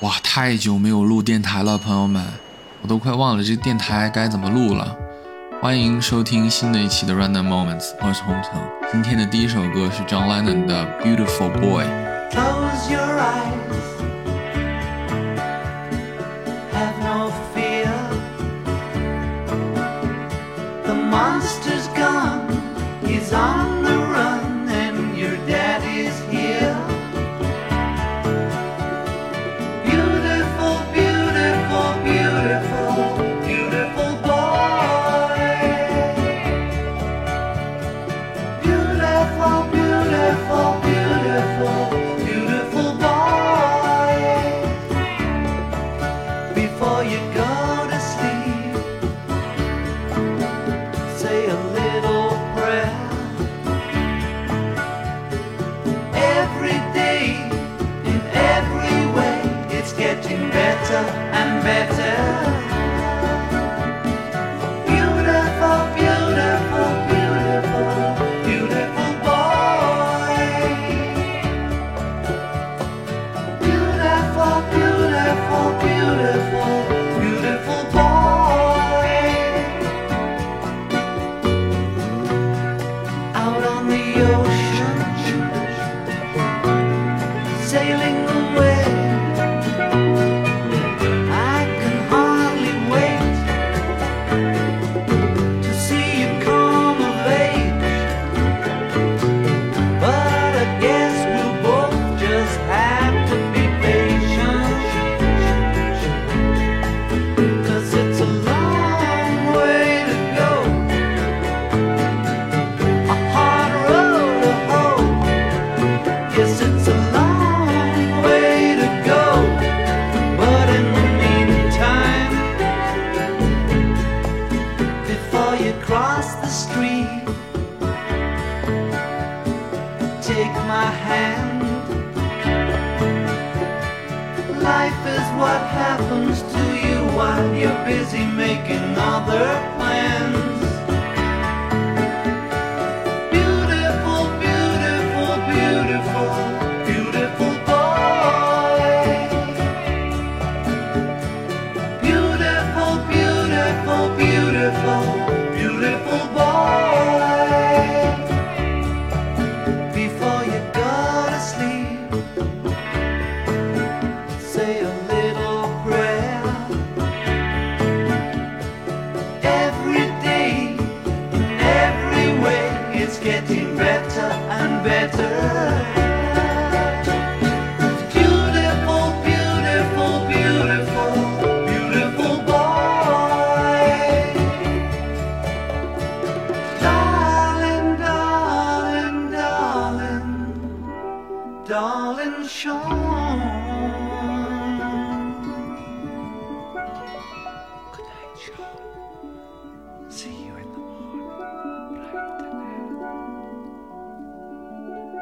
哇，太久没有录电台了，朋友们，我都快忘了这电台该怎么录了。欢迎收听新的一期的 Random Moments，我是洪城。今天的第一首歌是 John Lennon 的 Beautiful Boy。And better.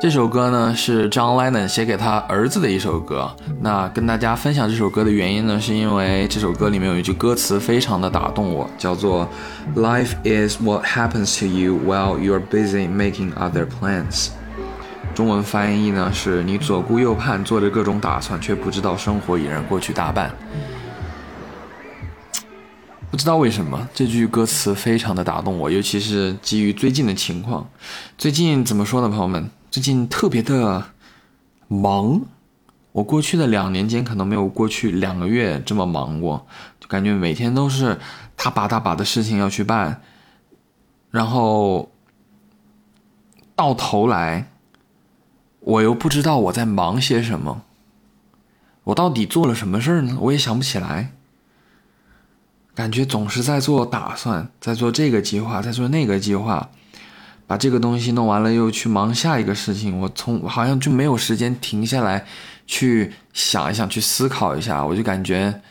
这首歌呢是 John Lennon 写给他儿子的一首歌。那跟大家分享这首歌的原因呢，是因为这首歌里面有一句歌词非常的打动我，叫做 “Life is what happens to you while you're busy making other plans”。中文翻译呢是你左顾右盼，做着各种打算，却不知道生活已然过去大半。不知道为什么这句歌词非常的打动我，尤其是基于最近的情况。最近怎么说呢，朋友们？最近特别的忙，我过去的两年间可能没有过去两个月这么忙过，就感觉每天都是大把大把的事情要去办，然后到头来，我又不知道我在忙些什么，我到底做了什么事儿呢？我也想不起来。感觉总是在做打算，在做这个计划，在做那个计划，把这个东西弄完了，又去忙下一个事情。我从好像就没有时间停下来，去想一想，去思考一下。我就感觉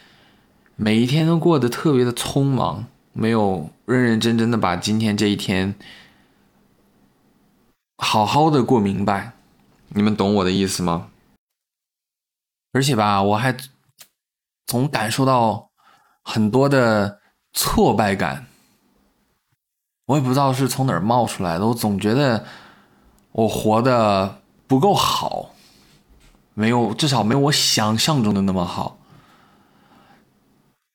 每一天都过得特别的匆忙，没有认认真真的把今天这一天好好的过明白。你们懂我的意思吗？而且吧，我还总感受到很多的挫败感。我也不知道是从哪儿冒出来的，我总觉得我活的不够好，没有，至少没有我想象中的那么好。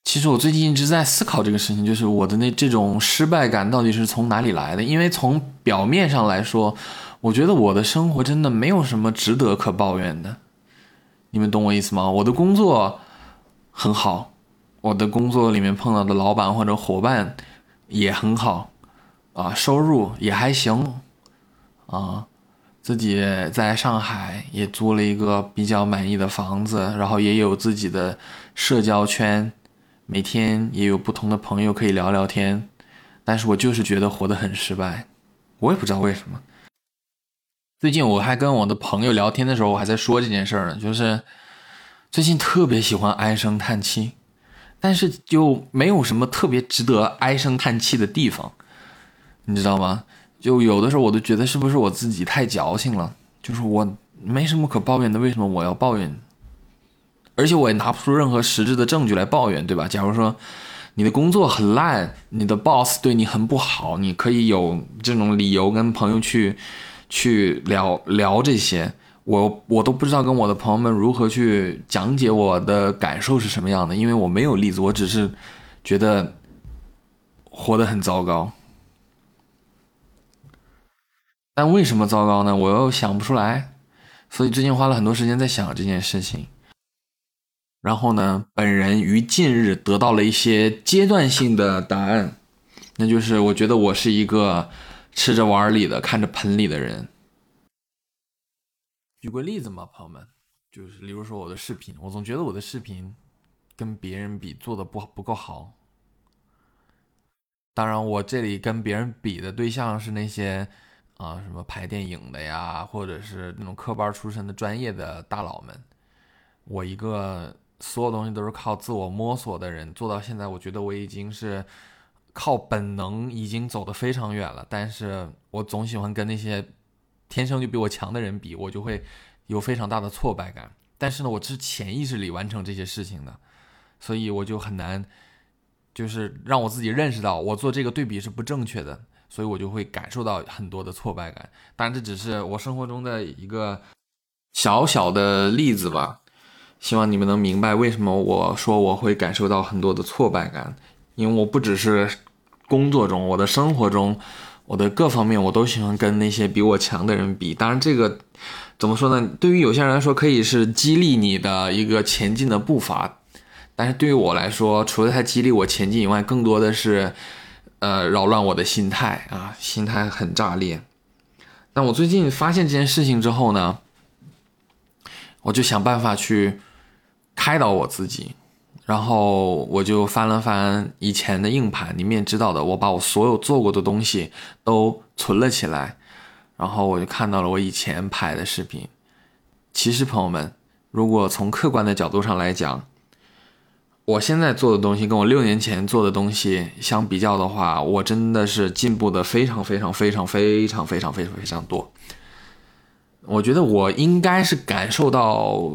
其实我最近一直在思考这个事情，就是我的那这种失败感到底是从哪里来的？因为从表面上来说，我觉得我的生活真的没有什么值得可抱怨的。你们懂我意思吗？我的工作很好，我的工作里面碰到的老板或者伙伴也很好，啊，收入也还行，啊。自己在上海也租了一个比较满意的房子，然后也有自己的社交圈，每天也有不同的朋友可以聊聊天，但是我就是觉得活得很失败，我也不知道为什么。最近我还跟我的朋友聊天的时候，我还在说这件事儿呢，就是最近特别喜欢唉声叹气，但是就没有什么特别值得唉声叹气的地方，你知道吗？就有的时候我都觉得是不是我自己太矫情了？就是我没什么可抱怨的，为什么我要抱怨？而且我也拿不出任何实质的证据来抱怨，对吧？假如说你的工作很烂，你的 boss 对你很不好，你可以有这种理由跟朋友去去聊聊这些。我我都不知道跟我的朋友们如何去讲解我的感受是什么样的，因为我没有例子，我只是觉得活得很糟糕。但为什么糟糕呢？我又想不出来，所以最近花了很多时间在想这件事情。然后呢，本人于近日得到了一些阶段性的答案，那就是我觉得我是一个吃着碗里的看着盆里的人。举个例子嘛，朋友们，就是例如说我的视频，我总觉得我的视频跟别人比做的不不够好。当然，我这里跟别人比的对象是那些。啊，什么拍电影的呀，或者是那种科班出身的专业的大佬们，我一个所有东西都是靠自我摸索的人，做到现在，我觉得我已经是靠本能，已经走得非常远了。但是我总喜欢跟那些天生就比我强的人比，我就会有非常大的挫败感。但是呢，我是潜意识里完成这些事情的，所以我就很难，就是让我自己认识到我做这个对比是不正确的。所以我就会感受到很多的挫败感，当然这只是我生活中的一个小小的例子吧。希望你们能明白为什么我说我会感受到很多的挫败感，因为我不只是工作中，我的生活中，我的各方面我都喜欢跟那些比我强的人比。当然这个怎么说呢？对于有些人来说，可以是激励你的一个前进的步伐，但是对于我来说，除了它激励我前进以外，更多的是。呃，扰乱我的心态啊，心态很炸裂。但我最近发现这件事情之后呢，我就想办法去开导我自己，然后我就翻了翻以前的硬盘，你们也知道的，我把我所有做过的东西都存了起来，然后我就看到了我以前拍的视频。其实朋友们，如果从客观的角度上来讲，我现在做的东西跟我六年前做的东西相比较的话，我真的是进步的非常非常非常非常非常非常非常多。我觉得我应该是感受到，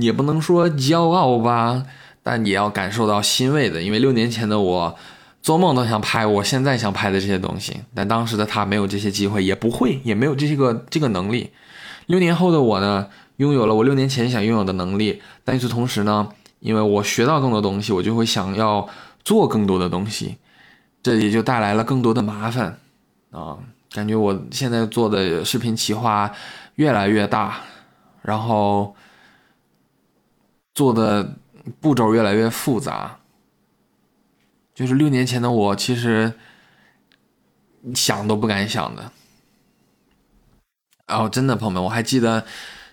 也不能说骄傲吧，但也要感受到欣慰的，因为六年前的我做梦都想拍我现在想拍的这些东西，但当时的他没有这些机会，也不会，也没有这些个这个能力。六年后的我呢，拥有了我六年前想拥有的能力，但与此同时呢。因为我学到更多东西，我就会想要做更多的东西，这也就带来了更多的麻烦啊！感觉我现在做的视频企划越来越大，然后做的步骤越来越复杂。就是六年前的我，其实想都不敢想的。哦，真的，朋友们，我还记得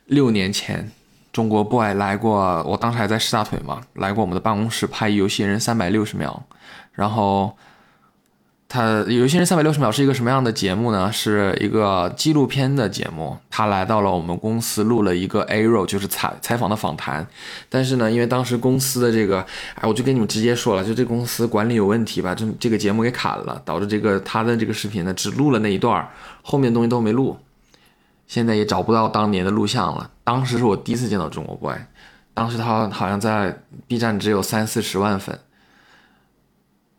六年前。中国 boy 来过，我当时还在试大腿嘛，来过我们的办公室拍游戏人三百六十秒，然后他游戏人三百六十秒是一个什么样的节目呢？是一个纪录片的节目。他来到了我们公司录了一个 A roll，就是采采访的访谈。但是呢，因为当时公司的这个，哎，我就跟你们直接说了，就这公司管理有问题吧，这这个节目给砍了，导致这个他的这个视频呢只录了那一段，后面东西都没录。现在也找不到当年的录像了。当时是我第一次见到中国 boy，当时他好像在 B 站只有三四十万粉。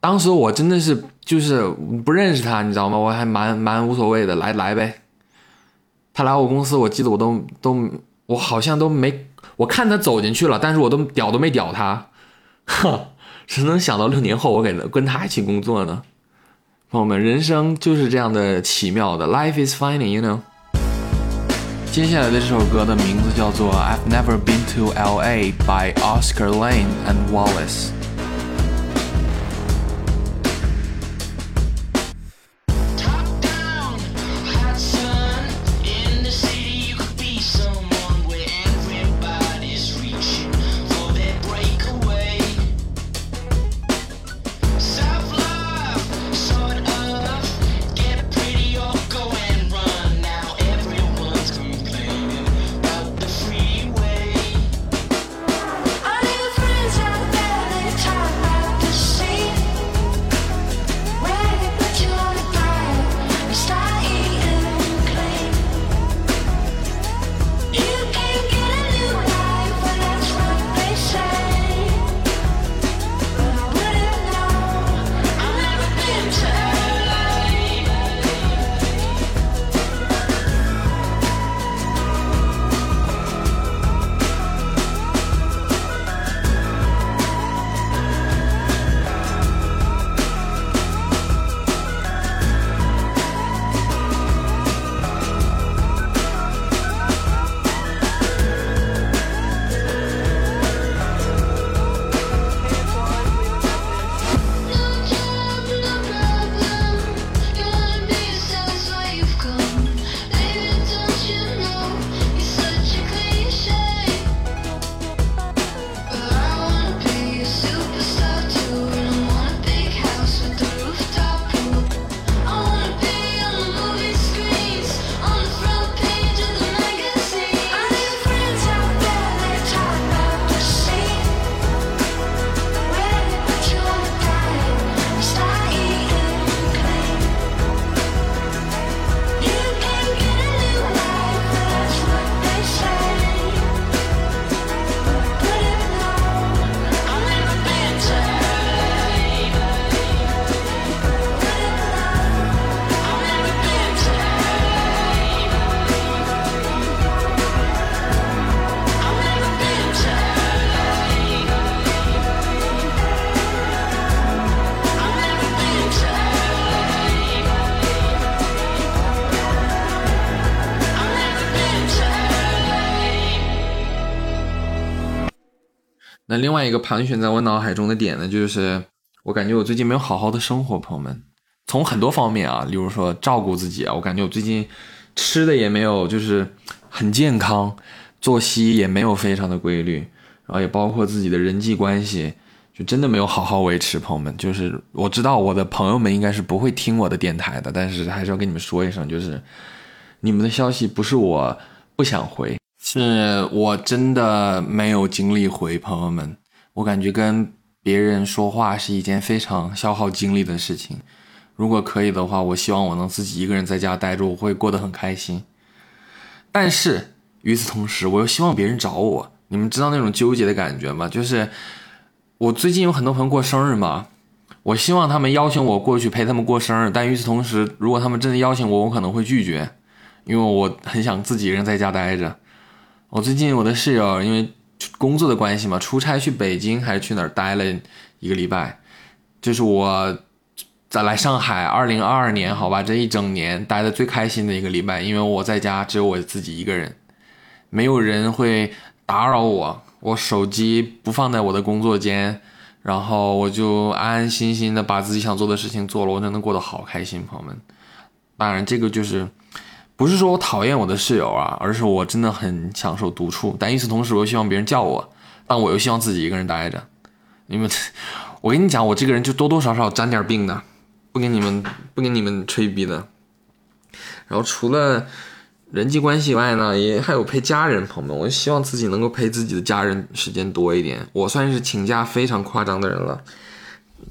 当时我真的是就是不认识他，你知道吗？我还蛮蛮无所谓的，来来呗。他来我公司，我记得我都都我好像都没我看他走进去了，但是我都屌都没屌他，哼。谁能想到六年后我给他跟他一起工作呢？朋友们，人生就是这样的奇妙的，Life is funny，you know。接下来的这首歌的名字叫做《I've Never Been to L.A.》by Oscar Lane and Wallace。 另外一个盘旋在我脑海中的点呢，就是我感觉我最近没有好好的生活，朋友们，从很多方面啊，例如说照顾自己啊，我感觉我最近吃的也没有就是很健康，作息也没有非常的规律，然后也包括自己的人际关系，就真的没有好好维持。朋友们，就是我知道我的朋友们应该是不会听我的电台的，但是还是要跟你们说一声，就是你们的消息不是我不想回，是我真的没有精力回。朋友们，我感觉跟别人说话是一件非常消耗精力的事情。如果可以的话，我希望我能自己一个人在家待着，我会过得很开心。但是与此同时，我又希望别人找我。你们知道那种纠结的感觉吗？就是我最近有很多朋友过生日嘛，我希望他们邀请我过去陪他们过生日，但与此同时，如果他们真的邀请我，我可能会拒绝，因为我很想自己一个人在家待着。我最近我的室友因为工作的关系嘛，出差去北京还是去哪儿待了一个礼拜，就是我在来上海二零二二年好吧，这一整年待的最开心的一个礼拜，因为我在家只有我自己一个人，没有人会打扰我，我手机不放在我的工作间，然后我就安安心心的把自己想做的事情做了，我真的过得好开心，朋友们。当然，这个就是不是说我讨厌我的室友啊，而是我真的很享受独处，但与此同时，我又希望别人叫我，但我又希望自己一个人待着。你们，我跟你讲，我这个人就多多少少沾点病的，不跟你们不跟你们吹逼的。然后除了人际关系以外呢，也还有陪家人朋友们，我希望自己能够陪自己的家人时间多一点。我算是请假非常夸张的人了，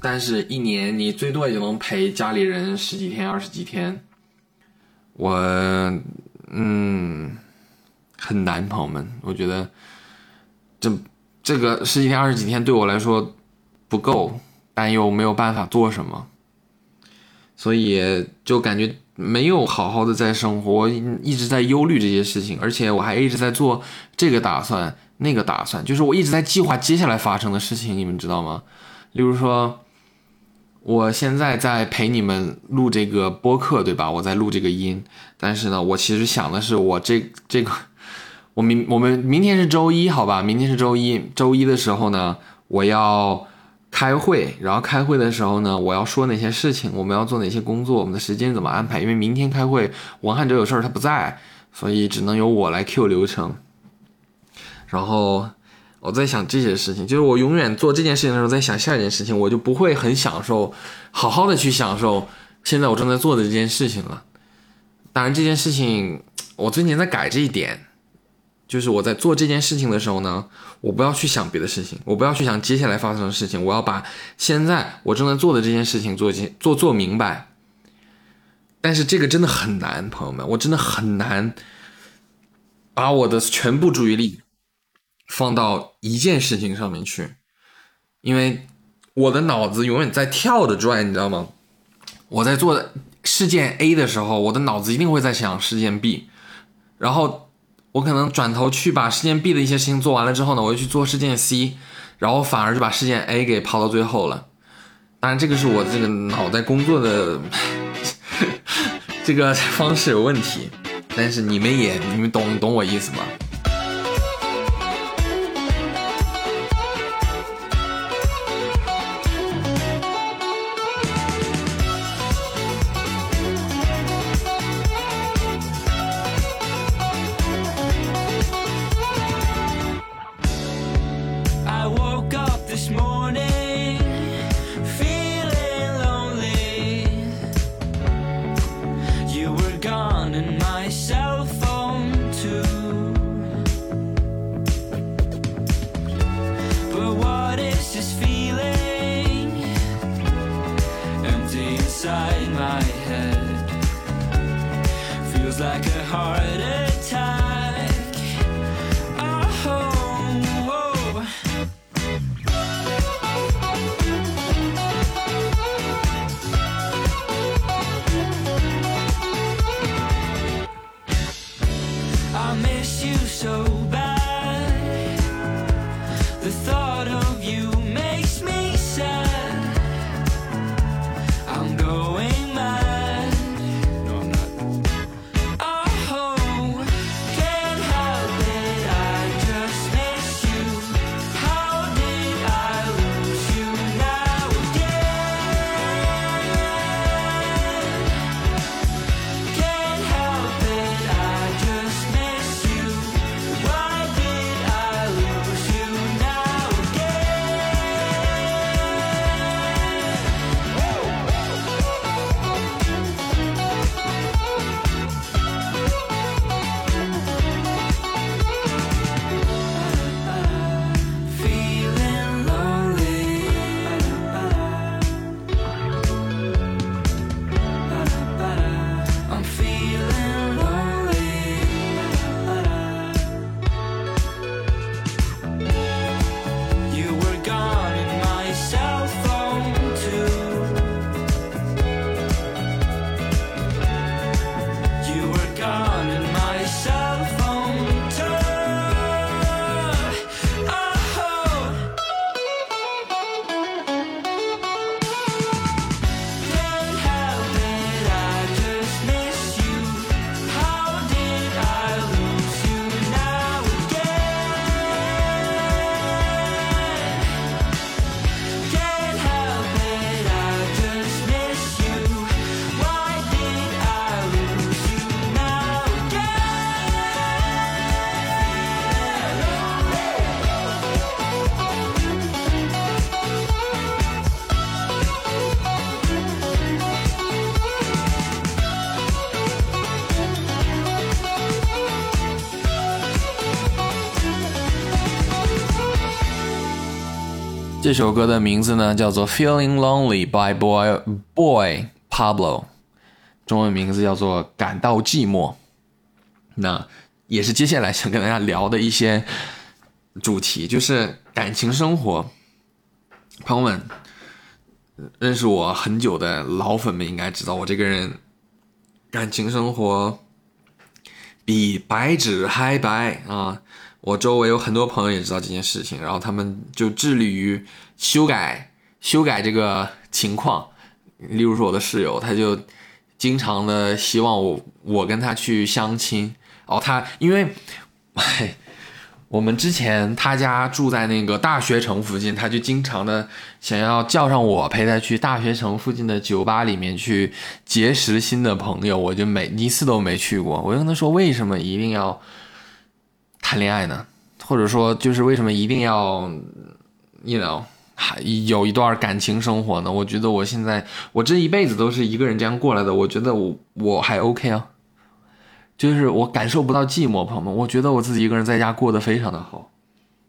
但是一年你最多也就能陪家里人十几天、二十几天。我嗯很难，朋友们，我觉得这这个十几天、二十几天对我来说不够，但又没有办法做什么，所以就感觉没有好好的在生活，一直在忧虑这些事情，而且我还一直在做这个打算、那个打算，就是我一直在计划接下来发生的事情，你们知道吗？例如说，我现在在陪你们录这个播客，对吧？我在录这个音，但是呢，我其实想的是，我这这个，我明我们明天是周一，好吧？明天是周一，周一的时候呢，我要开会，然后开会的时候呢，我要说哪些事情，我们要做哪些工作，我们的时间怎么安排？因为明天开会，王汉哲有事儿他不在，所以只能由我来 Q 流程。然后我在想这些事情，就是我永远做这件事情的时候，在想下一件事情，我就不会很享受，好好的去享受现在我正在做的这件事情了。当然，这件事情我最近在改这一点，就是我在做这件事情的时候呢，我不要去想别的事情，我不要去想接下来发生的事情，我要把现在我正在做的这件事情做做做明白。但是这个真的很难，朋友们，我真的很难把我的全部注意力放到一件事情上面去，因为我的脑子永远在跳着转，你知道吗？我在做事件 A 的时候，我的脑子一定会在想事件 B，然后我可能转头去把事件 B 的一些事情做完了之后呢，我又去做事件 C，然后反而就把事件 A 给抛到最后了。当然，这个是我这个脑袋工作的 这个方式有问题，但是你们也你们懂懂我意思吗？这首歌的名字呢叫做《Feeling Lonely》by Boy Boy Pablo，中文名字叫做《感到寂寞》。那也是接下来想跟大家聊的一些主题，就是感情生活。朋友们，认识我很久的老粉们应该知道，我这个人感情生活比白纸还白啊！我周围有很多朋友也知道这件事情，然后他们就致力于修改修改这个情况。例如说我的室友，他就经常的希望我我跟他去相亲。哦，他因为，哎，我们之前他家住在那个大学城附近，他就经常的想要叫上我陪他去大学城附近的酒吧里面去结识新的朋友。我就每一次都没去过。我就跟他说，为什么一定要谈恋爱呢？或者说，就是为什么一定要，you know，还有一段感情生活呢？我觉得我现在我这一辈子都是一个人这样过来的，我觉得我我还 OK 啊。就是我感受不到寂寞，朋友们，我觉得我自己一个人在家过得非常的好，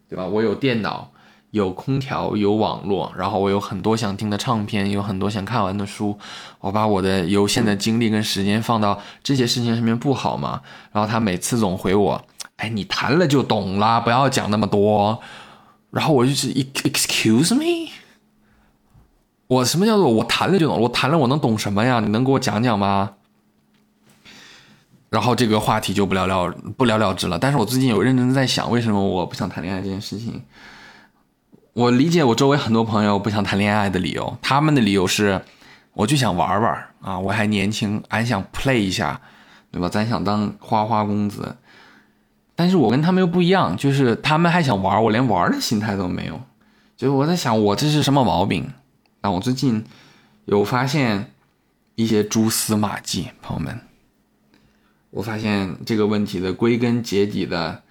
对吧？我有电脑，有空调，有网络，然后我有很多想听的唱片，有很多想看完的书，我把我的有限的精力跟时间放到这些事情上面，不好吗？然后他每次总回我，哎，你谈了就懂了，不要讲那么多。然后我就是 excuse me，我什么叫做我谈了就懂？我谈了我能懂什么呀？你能给我讲讲吗？然后这个话题就不了了不了了之了。但是我最近有认真在想，为什么我不想谈恋爱这件事情。我理解我周围很多朋友不想谈恋爱的理由，他们的理由是，我就想玩玩啊，我还年轻，俺想 play 一下，对吧？咱想当花花公子。但是我跟他们又不一样，就是他们还想玩，我连玩的心态都没有。就是我在想，我这是什么毛病？啊，我最近有发现一些蛛丝马迹，朋友们。我发现这个问题的归根结底的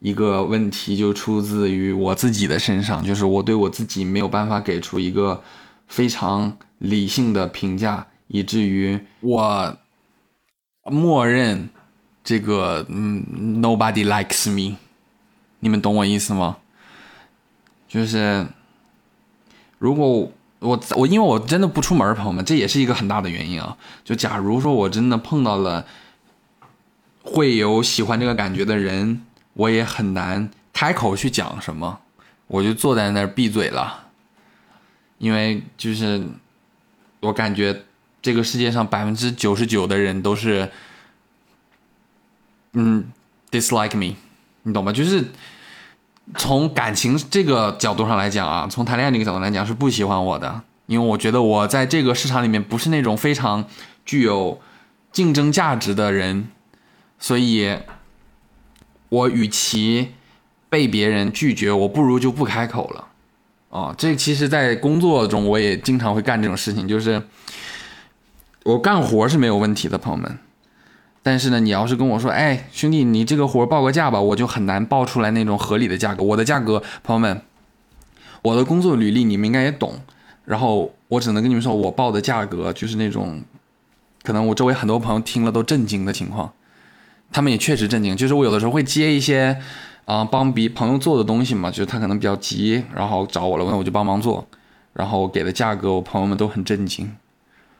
一个问题就出自于我自己的身上，就是我对我自己没有办法给出一个非常理性的评价，以至于我默认这个嗯，nobody likes me，你们懂我意思吗？就是如果我我因为我真的不出门，朋友们，这也是一个很大的原因啊。就假如说我真的碰到了。会有喜欢这个感觉的人，我也很难开口去讲什么，我就坐在那儿闭嘴了，因为就是我感觉这个世界上百分之九十九的人都是，嗯，dislike me，你懂吗？就是从感情这个角度上来讲啊，从谈恋爱这个角度来讲是不喜欢我的，因为我觉得我在这个市场里面不是那种非常具有竞争价值的人。所以，我与其被别人拒绝，我不如就不开口了。哦，这其实，在工作中我也经常会干这种事情，就是我干活是没有问题的，朋友们。但是呢，你要是跟我说，哎，兄弟，你这个活报个价吧，我就很难报出来那种合理的价格。我的价格，朋友们，我的工作履历你们应该也懂。然后我只能跟你们说，我报的价格就是那种，可能我周围很多朋友听了都震惊的情况。他们也确实震惊，就是我有的时候会接一些，啊，帮比朋友做的东西嘛，就是他可能比较急，然后找我了，那我就帮忙做，然后给的价格，我朋友们都很震惊，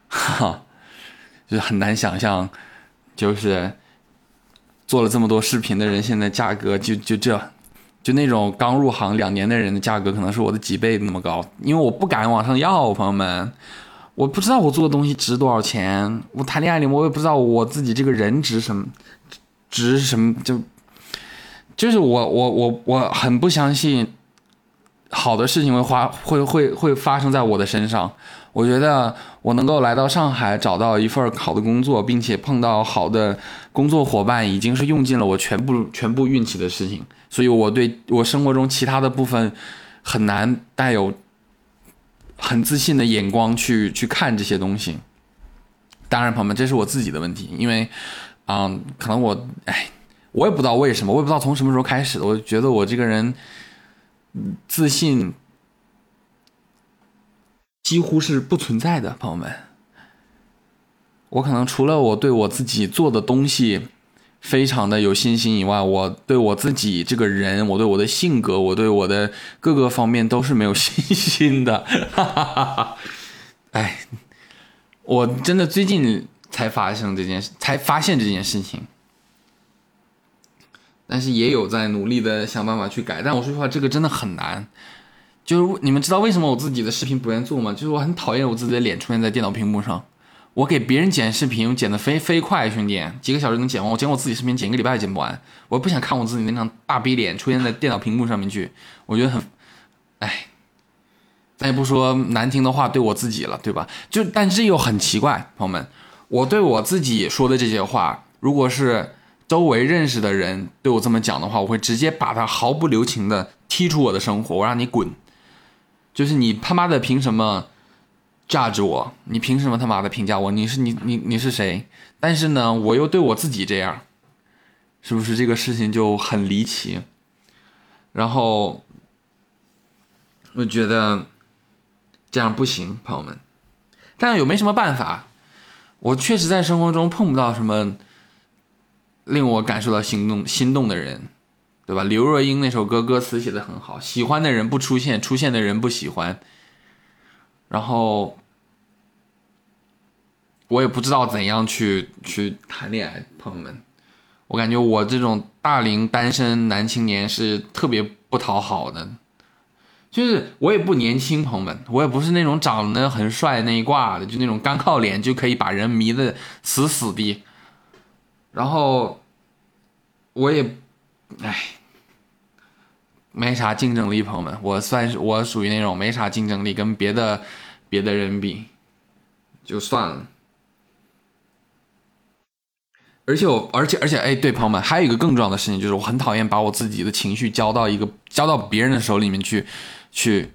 哈哈，就是很难想象，就是做了这么多视频的人，现在价格就就这，就那种刚入行两年的人的价格，可能是我的几倍那么高，因为我不敢往上要，朋友们。我不知道我做的东西值多少钱，我谈恋爱里我也不知道我自己这个人值什么。值什么就，就是我我我我很不相信，好的事情会发会会会发生在我的身上。我觉得我能够来到上海找到一份好的工作，并且碰到好的工作伙伴，已经是用尽了我全部全部运气的事情。所以我对我生活中其他的部分很难带有很自信的眼光去去看这些东西。当然，朋友们，这是我自己的问题，因为。嗯，可能我，哎，我也不知道为什么，我也不知道从什么时候开始，我觉得我这个人自信几乎是不存在的，朋友们。我可能除了我对我自己做的东西非常的有信心以外，我对我自己这个人，我对我的性格，我对我的各个方面都是没有信心的。哈哈哈哈哎，我真的最近。才发生这件事，才发现这件事情，但是也有在努力的想办法去改。但我说实话，这个真的很难。就是你们知道为什么我自己的视频不愿做吗？就是我很讨厌我自己的脸出现在电脑屏幕上。我给别人剪视频，剪的飞飞快，兄弟，几个小时能剪完。我剪我自己视频，剪一个礼拜也剪不完。我不想看我自己那张大逼脸出现在电脑屏幕上面去，我觉得很，哎，咱也不说难听的话对我自己了，对吧？就但是又很奇怪，朋友们，我对我自己说的这些话，如果是周围认识的人对我这么讲的话，我会直接把他毫不留情的踢出我的生活，我让你滚。就是你他妈的凭什么榨着我？你凭什么他妈的评价我？你是你你你是谁？但是呢，我又对我自己这样，是不是这个事情就很离奇？然后我觉得这样不行，朋友们。但有没什么办法？我确实在生活中碰不到什么令我感受到心动心动的人，对吧？刘若英那首歌歌词写的很好，喜欢的人不出现，出现的人不喜欢。然后我也不知道怎样去去谈恋爱，朋友们。我感觉我这种大龄单身男青年是特别不讨好的，就是我也不年轻，朋友们，我也不是那种长得很帅那一挂的，就那种干靠脸就可以把人迷得死死的。然后我也，唉，没啥竞争力，朋友们，我算是我属于那种没啥竞争力，跟别的别的人比就算了。而且我，而且而且，哎，对，朋友们，还有一个更重要的事情，就是我很讨厌把我自己的情绪交到一个交到别人的手里面去，去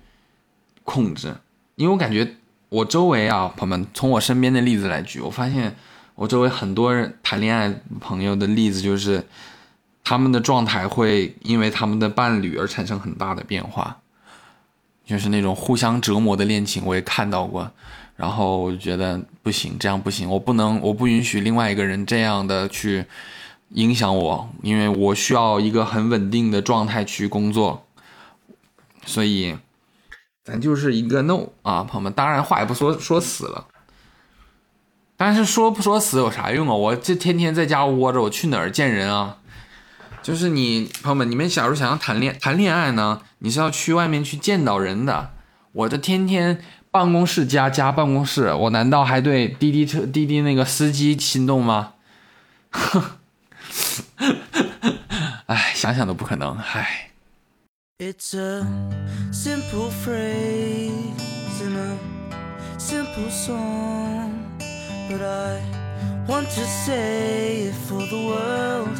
控制，因为我感觉我周围啊，朋友们，从我身边的例子来举，我发现我周围很多人谈恋爱朋友的例子，就是他们的状态会因为他们的伴侣而产生很大的变化，就是那种互相折磨的恋情，我也看到过。然后我就觉得不行，这样不行，我不能，我不允许另外一个人这样的去影响我，因为我需要一个很稳定的状态去工作，所以咱就是一个 no 啊，朋友们，当然话也不说说死了，但是说不说死有啥用啊？我这天天在家窝着，我去哪儿见人啊？就是你朋友们，你们假如想要谈恋谈恋爱呢，你是要去外面去见到人的，我这天天。办公室加加办公室，我难道还对滴滴车滴滴那个司机心动吗？哼，哎，想想都不可能，唉。It's a simple phrase in a simple song, but I want to say it for the world.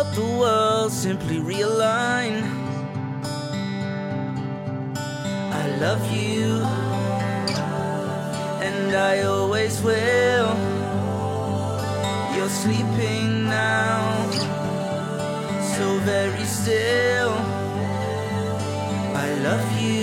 Felt the world simply realign. I love you, and I always will. You're sleeping now so very still. I love you,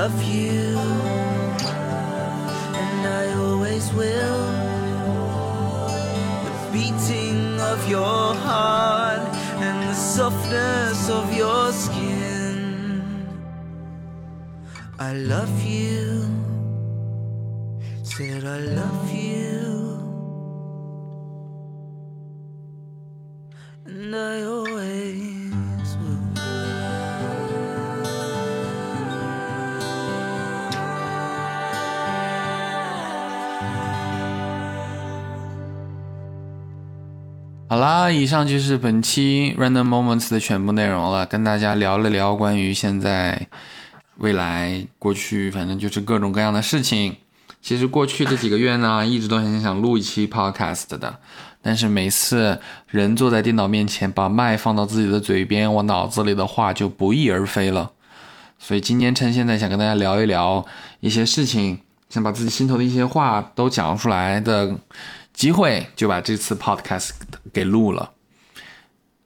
of you. 以上就是本期 Random Moments 的全部内容了，跟大家聊了聊关于现在、未来、过去，反正就是各种各样的事情。其实过去这几个月呢，一直都很想录一期 podcast 的，但是每次人坐在电脑面前，把麦放到自己的嘴边，我脑子里的话就不翼而飞了。所以今天趁现在想跟大家聊一聊一些事情，想把自己心头的一些话都讲出来的机会，就把这次 podcast 给录了。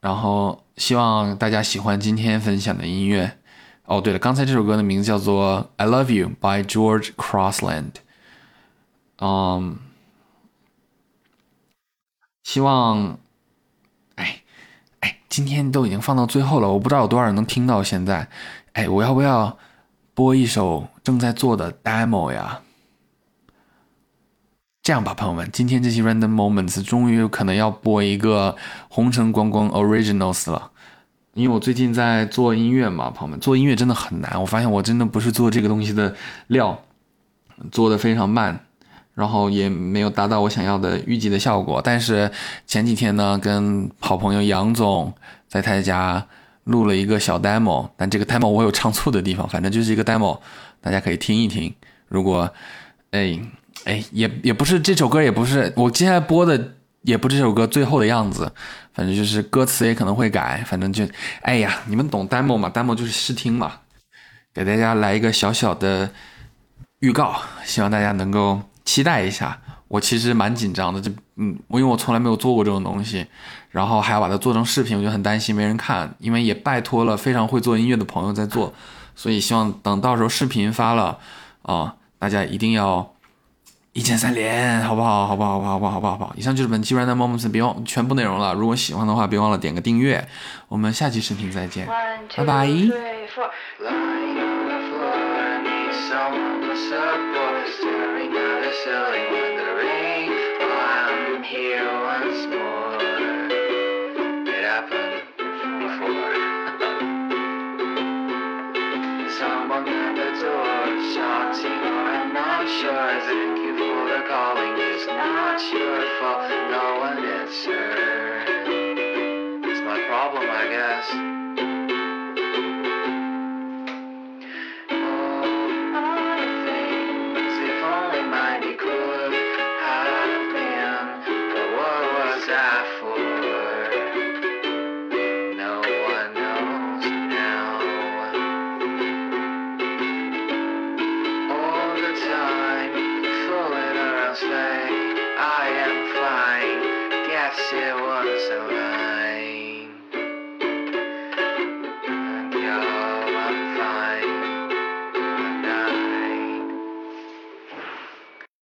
然后希望大家喜欢今天分享的音乐。哦，对了，刚才这首歌的名字叫做《I Love You》by George Crossland。嗯，希望，哎，哎，今天都已经放到最后了，我不知道有多少人能听到现在。哎，我要不要播一首正在做的 demo 呀？这样吧，朋友们，今天这期 Random Moments 终于有可能要播一个红尘光光 Originals 了，因为我最近在做音乐嘛，朋友们，做音乐真的很难，我发现我真的不是做这个东西的料，做的非常慢，然后也没有达到我想要的预计的效果。但是前几天呢，跟好朋友杨总在他家录了一个小 demo，但这个 demo 我有唱错的地方，反正就是一个 demo，大家可以听一听。如果，哎。哎，也也不是这首歌，也不是我接下来播的，也不这首歌最后的样子。反正就是歌词也可能会改，反正就，哎呀，你们懂 demo 嘛？demo 就是试听嘛，给大家来一个小小的预告，希望大家能够期待一下。我其实蛮紧张的，就嗯，我因为我从来没有做过这种东西，然后还要把它做成视频，我就很担心没人看，因为也拜托了非常会做音乐的朋友在做，所以希望等到时候视频发了啊，大家一定要。一键三连，好不好？好不好？好不好？好不好？好不好？好不好？以上就是本期 Random Moments 别忘全部内容了。如果喜欢的话，别忘了点个订阅。我们下期视频再见，拜拜。